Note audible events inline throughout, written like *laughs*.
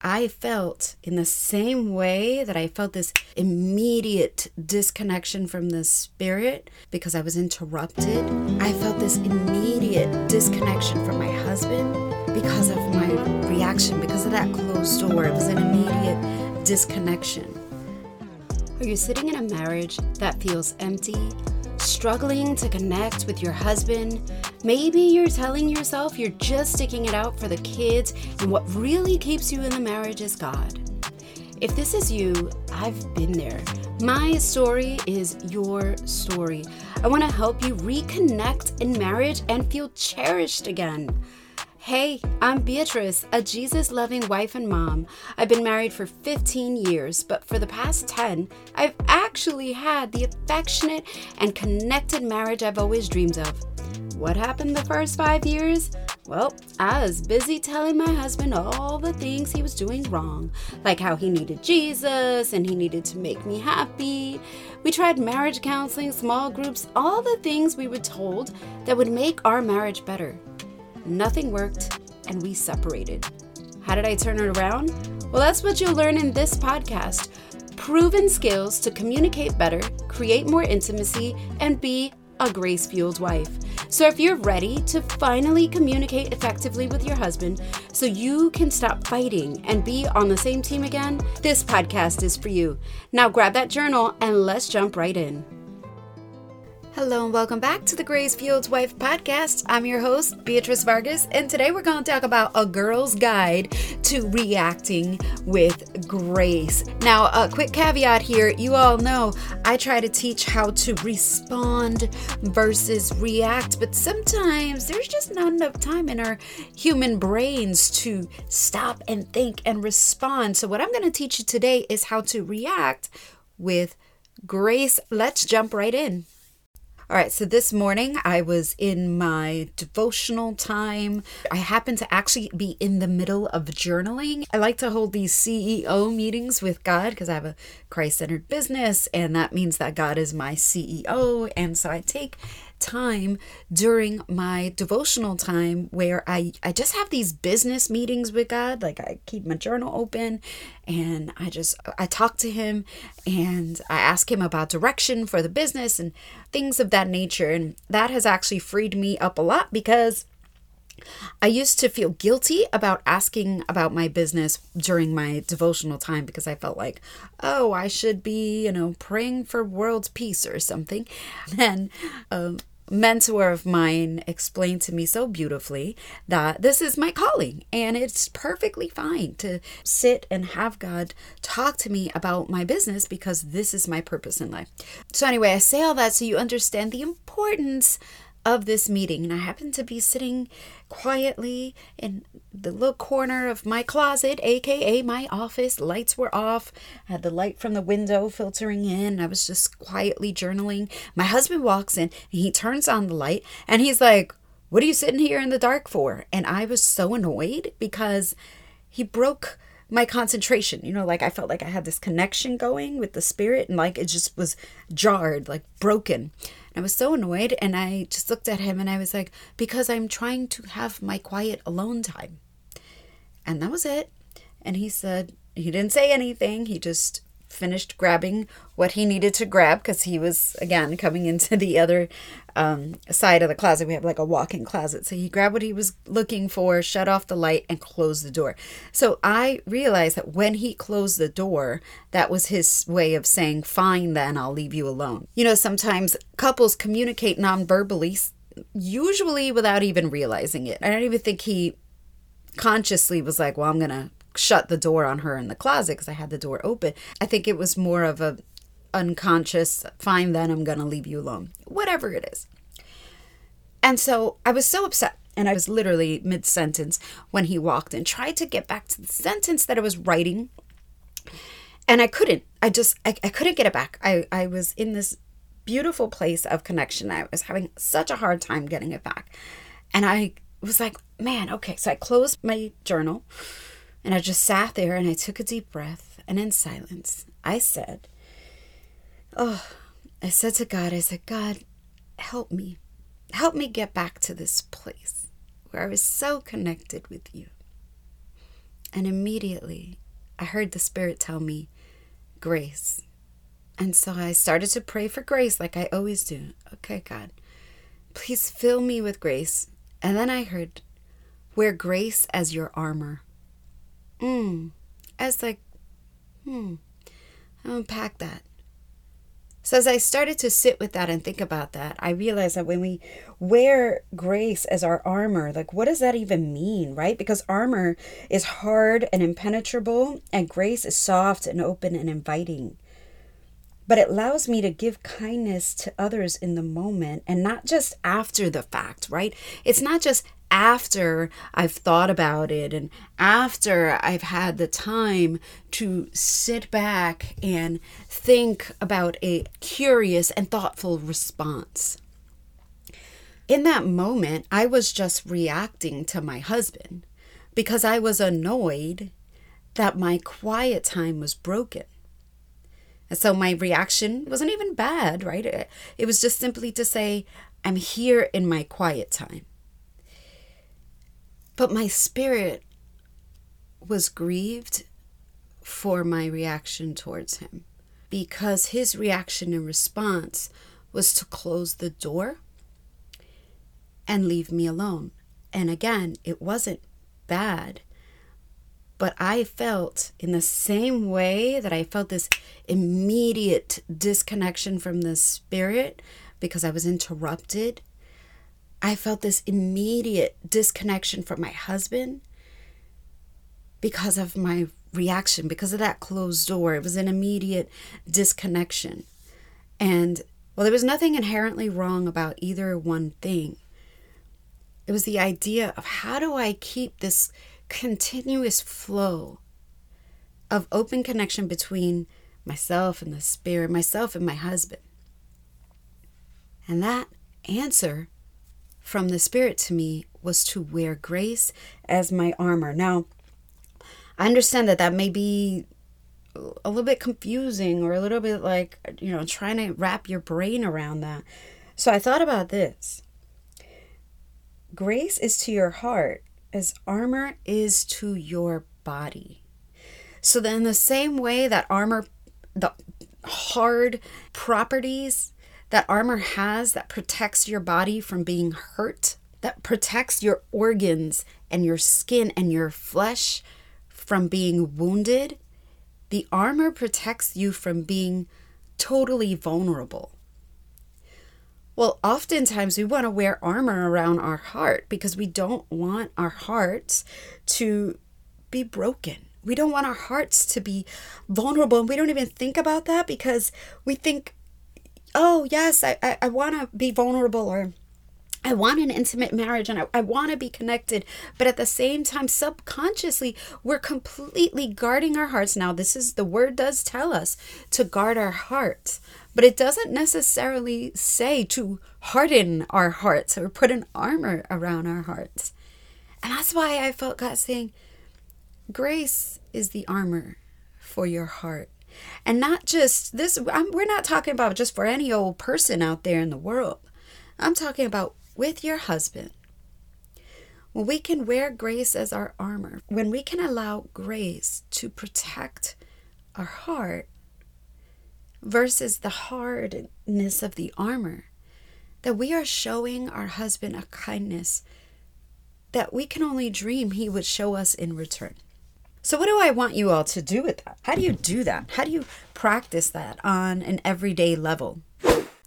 I felt in the same way that I felt this immediate disconnection from the spirit because I was interrupted. I felt this immediate disconnection from my husband because of my reaction, because of that closed door. It was an immediate disconnection. Are you sitting in a marriage that feels empty? Struggling to connect with your husband? Maybe you're telling yourself you're just sticking it out for the kids, and what really keeps you in the marriage is God. If this is you, I've been there. My story is your story. I want to help you reconnect in marriage and feel cherished again. Hey, I'm Beatrice, a Jesus loving wife and mom. I've been married for 15 years, but for the past 10, I've actually had the affectionate and connected marriage I've always dreamed of. What happened the first five years? Well, I was busy telling my husband all the things he was doing wrong, like how he needed Jesus and he needed to make me happy. We tried marriage counseling, small groups, all the things we were told that would make our marriage better. Nothing worked, and we separated. How did I turn it around? Well, that's what you'll learn in this podcast proven skills to communicate better, create more intimacy, and be a grace fueled wife. So, if you're ready to finally communicate effectively with your husband so you can stop fighting and be on the same team again, this podcast is for you. Now, grab that journal and let's jump right in. Hello and welcome back to the Grace Fueled Wife podcast. I'm your host, Beatrice Vargas, and today we're going to talk about a girl's guide to reacting with grace. Now, a quick caveat here you all know I try to teach how to respond versus react, but sometimes there's just not enough time in our human brains to stop and think and respond. So, what I'm going to teach you today is how to react with grace. Let's jump right in. All right, so this morning I was in my devotional time. I happen to actually be in the middle of journaling. I like to hold these CEO meetings with God because I have a Christ centered business, and that means that God is my CEO. And so I take time during my devotional time where I, I just have these business meetings with God. Like I keep my journal open and I just I talk to him and I ask him about direction for the business and things of that nature. And that has actually freed me up a lot because I used to feel guilty about asking about my business during my devotional time because I felt like, oh, I should be, you know, praying for world peace or something. *laughs* And um, mentor of mine explained to me so beautifully that this is my calling and it's perfectly fine to sit and have God talk to me about my business because this is my purpose in life. So, anyway, I say all that so you understand the importance of this meeting. And I happened to be sitting quietly in the little corner of my closet, aka my office. Lights were off. I had the light from the window filtering in. I was just quietly journaling. My husband walks in and he turns on the light and he's like, What are you sitting here in the dark for? And I was so annoyed because he broke my concentration. You know, like I felt like I had this connection going with the spirit and like it just was jarred, like broken. I was so annoyed and I just looked at him and I was like, because I'm trying to have my quiet alone time. And that was it. And he said, he didn't say anything. He just finished grabbing what he needed to grab because he was again coming *laughs* into the other um, side of the closet. We have like a walk-in closet, so he grabbed what he was looking for, shut off the light, and closed the door. So I realized that when he closed the door, that was his way of saying, "Fine, then I'll leave you alone." You know, sometimes couples communicate non-verbally, usually without even realizing it. I don't even think he consciously was like, "Well, I'm gonna." Shut the door on her in the closet because I had the door open. I think it was more of a unconscious, fine then I'm going to leave you alone. Whatever it is. And so I was so upset and I was literally mid sentence when he walked in, tried to get back to the sentence that I was writing. And I couldn't. I just I, I couldn't get it back. I, I was in this beautiful place of connection. I was having such a hard time getting it back. And I was like, man, okay. So I closed my journal and I just sat there and I took a deep breath. And in silence, I said, Oh, I said to God, I said, God, help me. Help me get back to this place where I was so connected with you. And immediately I heard the Spirit tell me, Grace. And so I started to pray for grace like I always do. Okay, God, please fill me with grace. And then I heard, wear grace as your armor. Mm. As like, hmm, unpack that. So as I started to sit with that and think about that, I realized that when we wear grace as our armor, like what does that even mean, right? Because armor is hard and impenetrable, and grace is soft and open and inviting. But it allows me to give kindness to others in the moment and not just after the fact, right? It's not just after I've thought about it and after I've had the time to sit back and think about a curious and thoughtful response. In that moment, I was just reacting to my husband because I was annoyed that my quiet time was broken. And so my reaction wasn't even bad, right? It was just simply to say, I'm here in my quiet time. But my spirit was grieved for my reaction towards him because his reaction and response was to close the door and leave me alone. And again, it wasn't bad, but I felt in the same way that I felt this immediate disconnection from the spirit because I was interrupted I felt this immediate disconnection from my husband because of my reaction, because of that closed door. It was an immediate disconnection. And well, there was nothing inherently wrong about either one thing. It was the idea of how do I keep this continuous flow of open connection between myself and the spirit, myself and my husband. And that answer from the Spirit to me was to wear grace as my armor. Now, I understand that that may be a little bit confusing or a little bit like, you know, trying to wrap your brain around that. So I thought about this grace is to your heart as armor is to your body. So then, the same way that armor, the hard properties that armor has that protects your body from being hurt, that protects your organs and your skin and your flesh from being wounded. The armor protects you from being totally vulnerable. Well, oftentimes we want to wear armor around our heart because we don't want our hearts to be broken. We don't want our hearts to be vulnerable. And we don't even think about that because we think oh yes i i, I want to be vulnerable or I want an intimate marriage and I, I want to be connected. But at the same time, subconsciously, we're completely guarding our hearts. Now, this is the word does tell us to guard our hearts, but it doesn't necessarily say to harden our hearts or put an armor around our hearts. And that's why I felt God saying, Grace is the armor for your heart. And not just this, I'm, we're not talking about just for any old person out there in the world. I'm talking about with your husband. When we can wear grace as our armor, when we can allow grace to protect our heart versus the hardness of the armor, that we are showing our husband a kindness that we can only dream he would show us in return. So, what do I want you all to do with that? How do you do that? How do you practice that on an everyday level?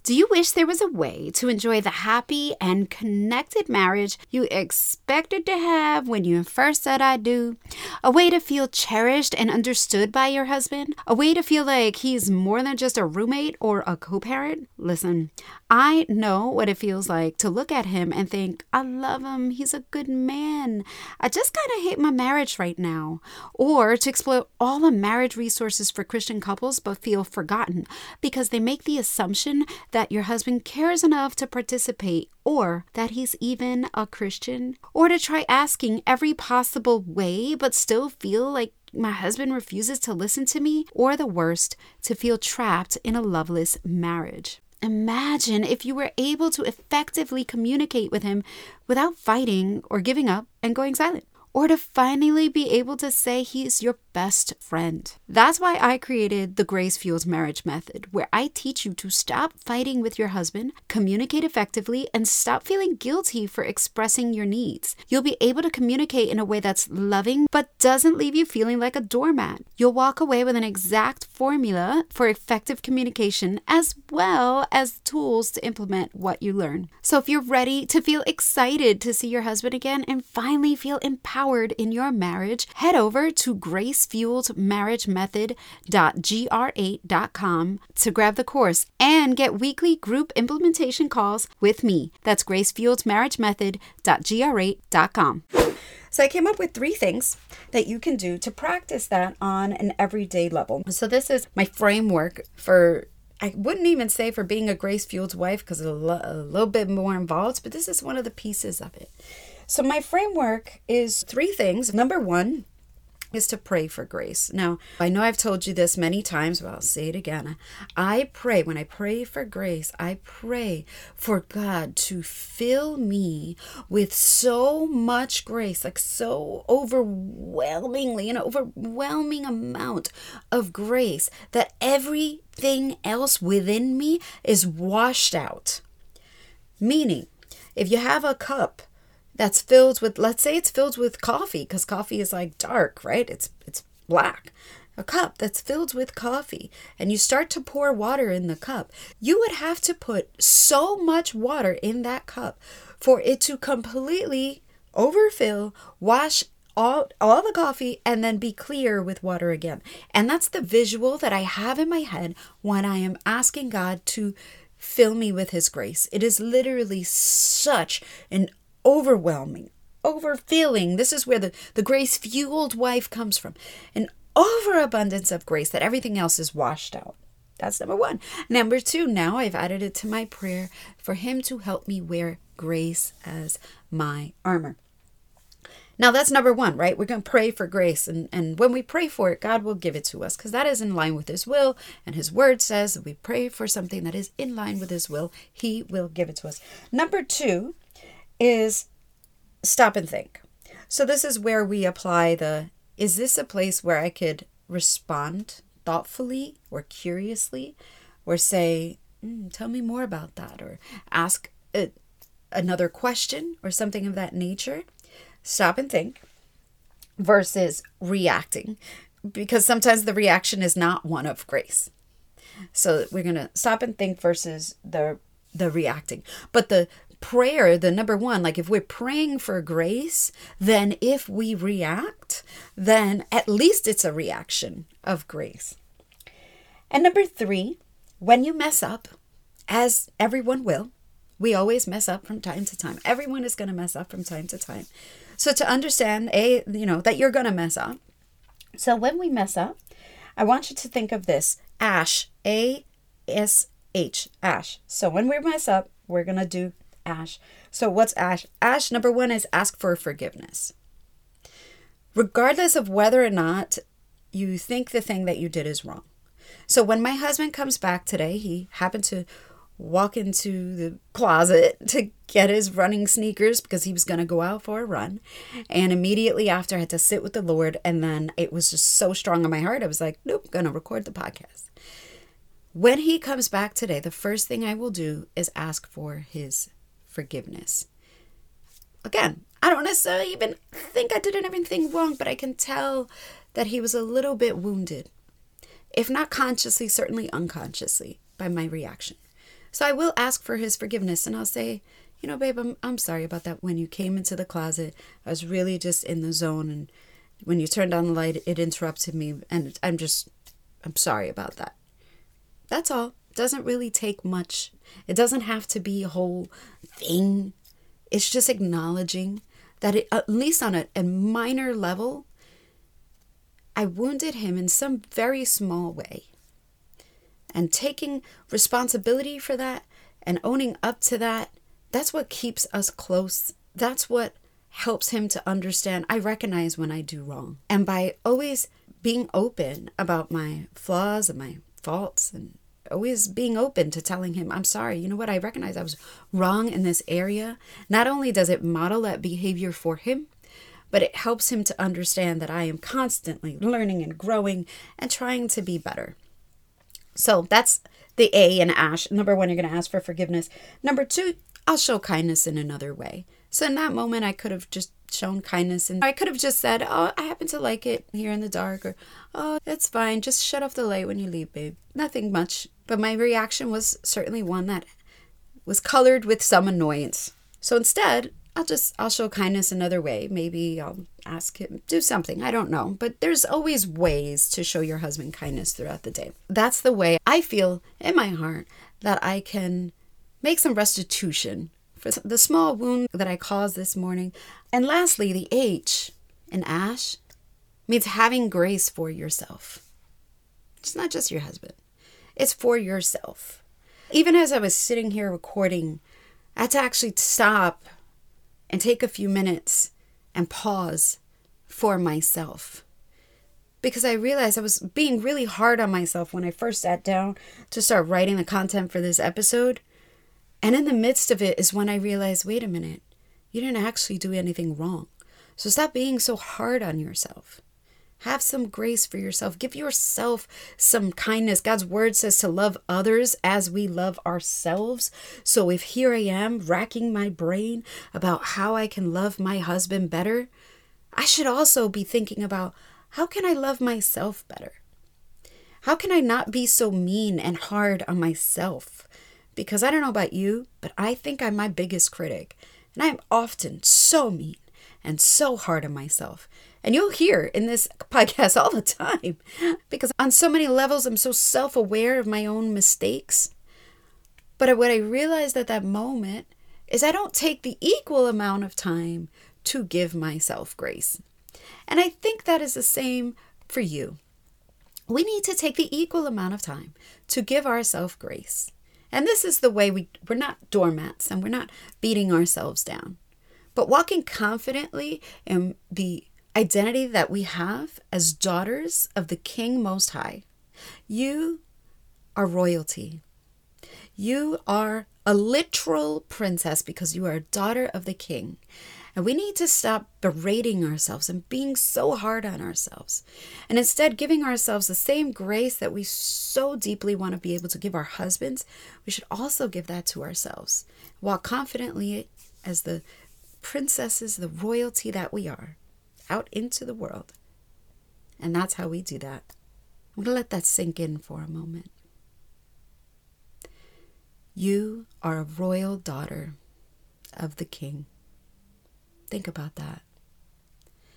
Do you wish there was a way to enjoy the happy and connected marriage you expected to have when you first said I do? A way to feel cherished and understood by your husband? A way to feel like he's more than just a roommate or a co parent? Listen, I know what it feels like to look at him and think, I love him, he's a good man. I just kind of hate my marriage right now. Or to explore all the marriage resources for Christian couples but feel forgotten because they make the assumption that your husband cares enough to participate or that he's even a Christian, or to try asking every possible way but still feel like my husband refuses to listen to me, or the worst, to feel trapped in a loveless marriage. Imagine if you were able to effectively communicate with him without fighting or giving up and going silent. or to finally be able to say he's your best friend. That's why I created the Grace Fueled Marriage Method, where I teach you to stop fighting with your husband, communicate effectively, and stop feeling guilty for expressing your needs. You'll be able to communicate in a way that's loving but doesn't leave you feeling like a doormat. You'll walk away with an exact formula for effective communication as well as tools to implement what you learn. So if you're ready to feel excited to see your husband again and finally feel empowered in your marriage, head over to gracefueledmarriagemethod.gr8.com to grab the course and get weekly group implementation calls with me. That's gracefueledmarriagemethod.gr8.com. So I came up with three things that you can do to practice that on an everyday level. So this is my framework for I wouldn't even say for being a grace fueled wife because it's a, lo- a little bit more involved, but this is one of the pieces of it. So, my framework is three things. Number one is to pray for grace. Now, I know I've told you this many times, but I'll say it again. I pray, when I pray for grace, I pray for God to fill me with so much grace, like so overwhelmingly, an overwhelming amount of grace that everything else within me is washed out. Meaning, if you have a cup that's filled with let's say it's filled with coffee because coffee is like dark right it's it's black a cup that's filled with coffee and you start to pour water in the cup you would have to put so much water in that cup for it to completely overfill wash all, all the coffee and then be clear with water again. And that's the visual that I have in my head when I am asking God to fill me with His grace. It is literally such an overwhelming, overfilling. This is where the, the grace fueled wife comes from. An overabundance of grace that everything else is washed out. That's number one. Number two, now I've added it to my prayer for Him to help me wear grace as my armor. Now that's number one, right? We're going to pray for grace. And, and when we pray for it, God will give it to us because that is in line with His will. And His word says that we pray for something that is in line with His will, He will give it to us. Number two is stop and think. So this is where we apply the is this a place where I could respond thoughtfully or curiously or say, mm, tell me more about that or ask a, another question or something of that nature? Stop and think versus reacting because sometimes the reaction is not one of grace. So we're going to stop and think versus the the reacting. But the prayer, the number one, like if we're praying for grace, then if we react, then at least it's a reaction of grace. And number three, when you mess up, as everyone will, we always mess up from time to time. Everyone is going to mess up from time to time. So to understand, A, you know, that you're going to mess up. So when we mess up, I want you to think of this ash, A S H, ash. So when we mess up, we're going to do ash. So, what's ash? Ash, number one, is ask for forgiveness. Regardless of whether or not you think the thing that you did is wrong. So, when my husband comes back today, he happened to walk into the closet *laughs* to get his running sneakers because he was going to go out for a run. And immediately after, I had to sit with the Lord. And then it was just so strong in my heart. I was like, nope, going to record the podcast. When he comes back today, the first thing I will do is ask for his forgiveness. Again, I don't necessarily even think I did anything wrong, but I can tell that he was a little bit wounded, if not consciously, certainly unconsciously, by my reaction. So I will ask for his forgiveness and I'll say, you know, babe, I'm, I'm sorry about that. When you came into the closet, I was really just in the zone. And when you turned on the light, it interrupted me. And I'm just, I'm sorry about that. That's all. Doesn't really take much. It doesn't have to be a whole thing. It's just acknowledging that, it, at least on a, a minor level, I wounded him in some very small way. And taking responsibility for that and owning up to that, that's what keeps us close. That's what helps him to understand I recognize when I do wrong. And by always being open about my flaws and my faults and always being open to telling him, I'm sorry, you know what, I recognize I was wrong in this area. Not only does it model that behavior for him, but it helps him to understand that I am constantly learning and growing and trying to be better. So that's the A in Ash. Number one, you're going to ask for forgiveness. Number two, I'll show kindness in another way. So in that moment, I could have just shown kindness and I could have just said, Oh, I happen to like it here in the dark, or Oh, it's fine. Just shut off the light when you leave, babe. Nothing much. But my reaction was certainly one that was colored with some annoyance. So instead, I'll just I'll show kindness another way. Maybe I'll ask him do something. I don't know, but there's always ways to show your husband kindness throughout the day. That's the way I feel in my heart that I can make some restitution for the small wound that I caused this morning. And lastly, the H in ash means having grace for yourself. It's not just your husband, it's for yourself. Even as I was sitting here recording, I had to actually stop and take a few minutes and pause for myself. Because I realized I was being really hard on myself when I first sat down to start writing the content for this episode. And in the midst of it is when I realized wait a minute, you didn't actually do anything wrong. So stop being so hard on yourself. Have some grace for yourself. Give yourself some kindness. God's word says to love others as we love ourselves. So if here I am racking my brain about how I can love my husband better, I should also be thinking about how can I love myself better? How can I not be so mean and hard on myself? Because I don't know about you, but I think I'm my biggest critic. And I am often so mean and so hard on myself. And you'll hear in this *laughs* podcast all the time because on so many levels, I'm so self aware of my own mistakes. But what I realized at that moment is I don't take the equal amount of time to give myself grace. And I think that is the same for you. We need to take the equal amount of time to give ourselves grace. And this is the way we, we're not doormats and we're not beating ourselves down, but walking confidently in the identity that we have as daughters of the King Most High. You are royalty. You are a literal princess because you are a daughter of the King. And we need to stop berating ourselves and being so hard on ourselves. And instead, giving ourselves the same grace that we so deeply want to be able to give our husbands, we should also give that to ourselves. Walk confidently as the princesses, the royalty that we are, out into the world. And that's how we do that. I'm going to let that sink in for a moment. You are a royal daughter of the King. Think about that.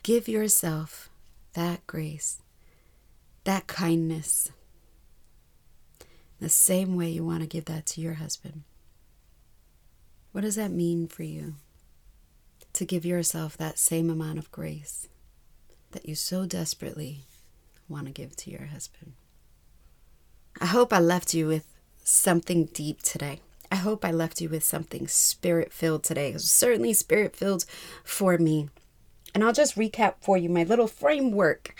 Give yourself that grace, that kindness, the same way you want to give that to your husband. What does that mean for you? To give yourself that same amount of grace that you so desperately want to give to your husband. I hope I left you with something deep today. I hope I left you with something spirit filled today. It was certainly spirit filled for me. And I'll just recap for you my little framework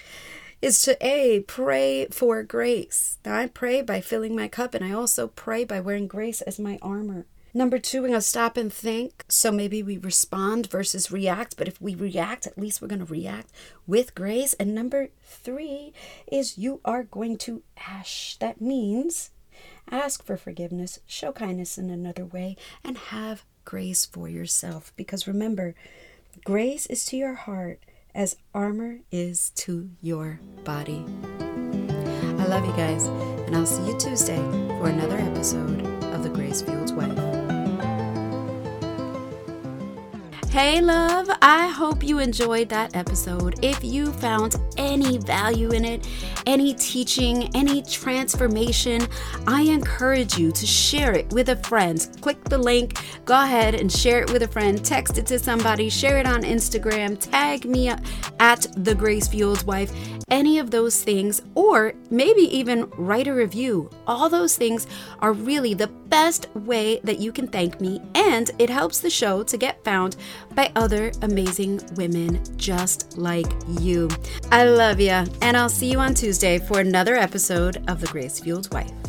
is to A, pray for grace. Now, I pray by filling my cup, and I also pray by wearing grace as my armor. Number two, we're going to stop and think. So maybe we respond versus react. But if we react, at least we're going to react with grace. And number three is you are going to ash. That means ask for forgiveness, show kindness in another way, and have grace for yourself. Because remember, grace is to your heart as armor is to your body. I love you guys, and I'll see you Tuesday for another episode of The Grace Fueled Wife. Hey, love, I hope you enjoyed that episode. If you found any value in it, any teaching, any transformation, I encourage you to share it with a friend. Click the link, go ahead and share it with a friend, text it to somebody, share it on Instagram, tag me at The Grace Fueled Wife, any of those things, or maybe even write a review. All those things are really the best way that you can thank me, and it helps the show to get found by other amazing women just like you. I love you, and I'll see you on Tuesday for another episode of The Grace Fueled Wife.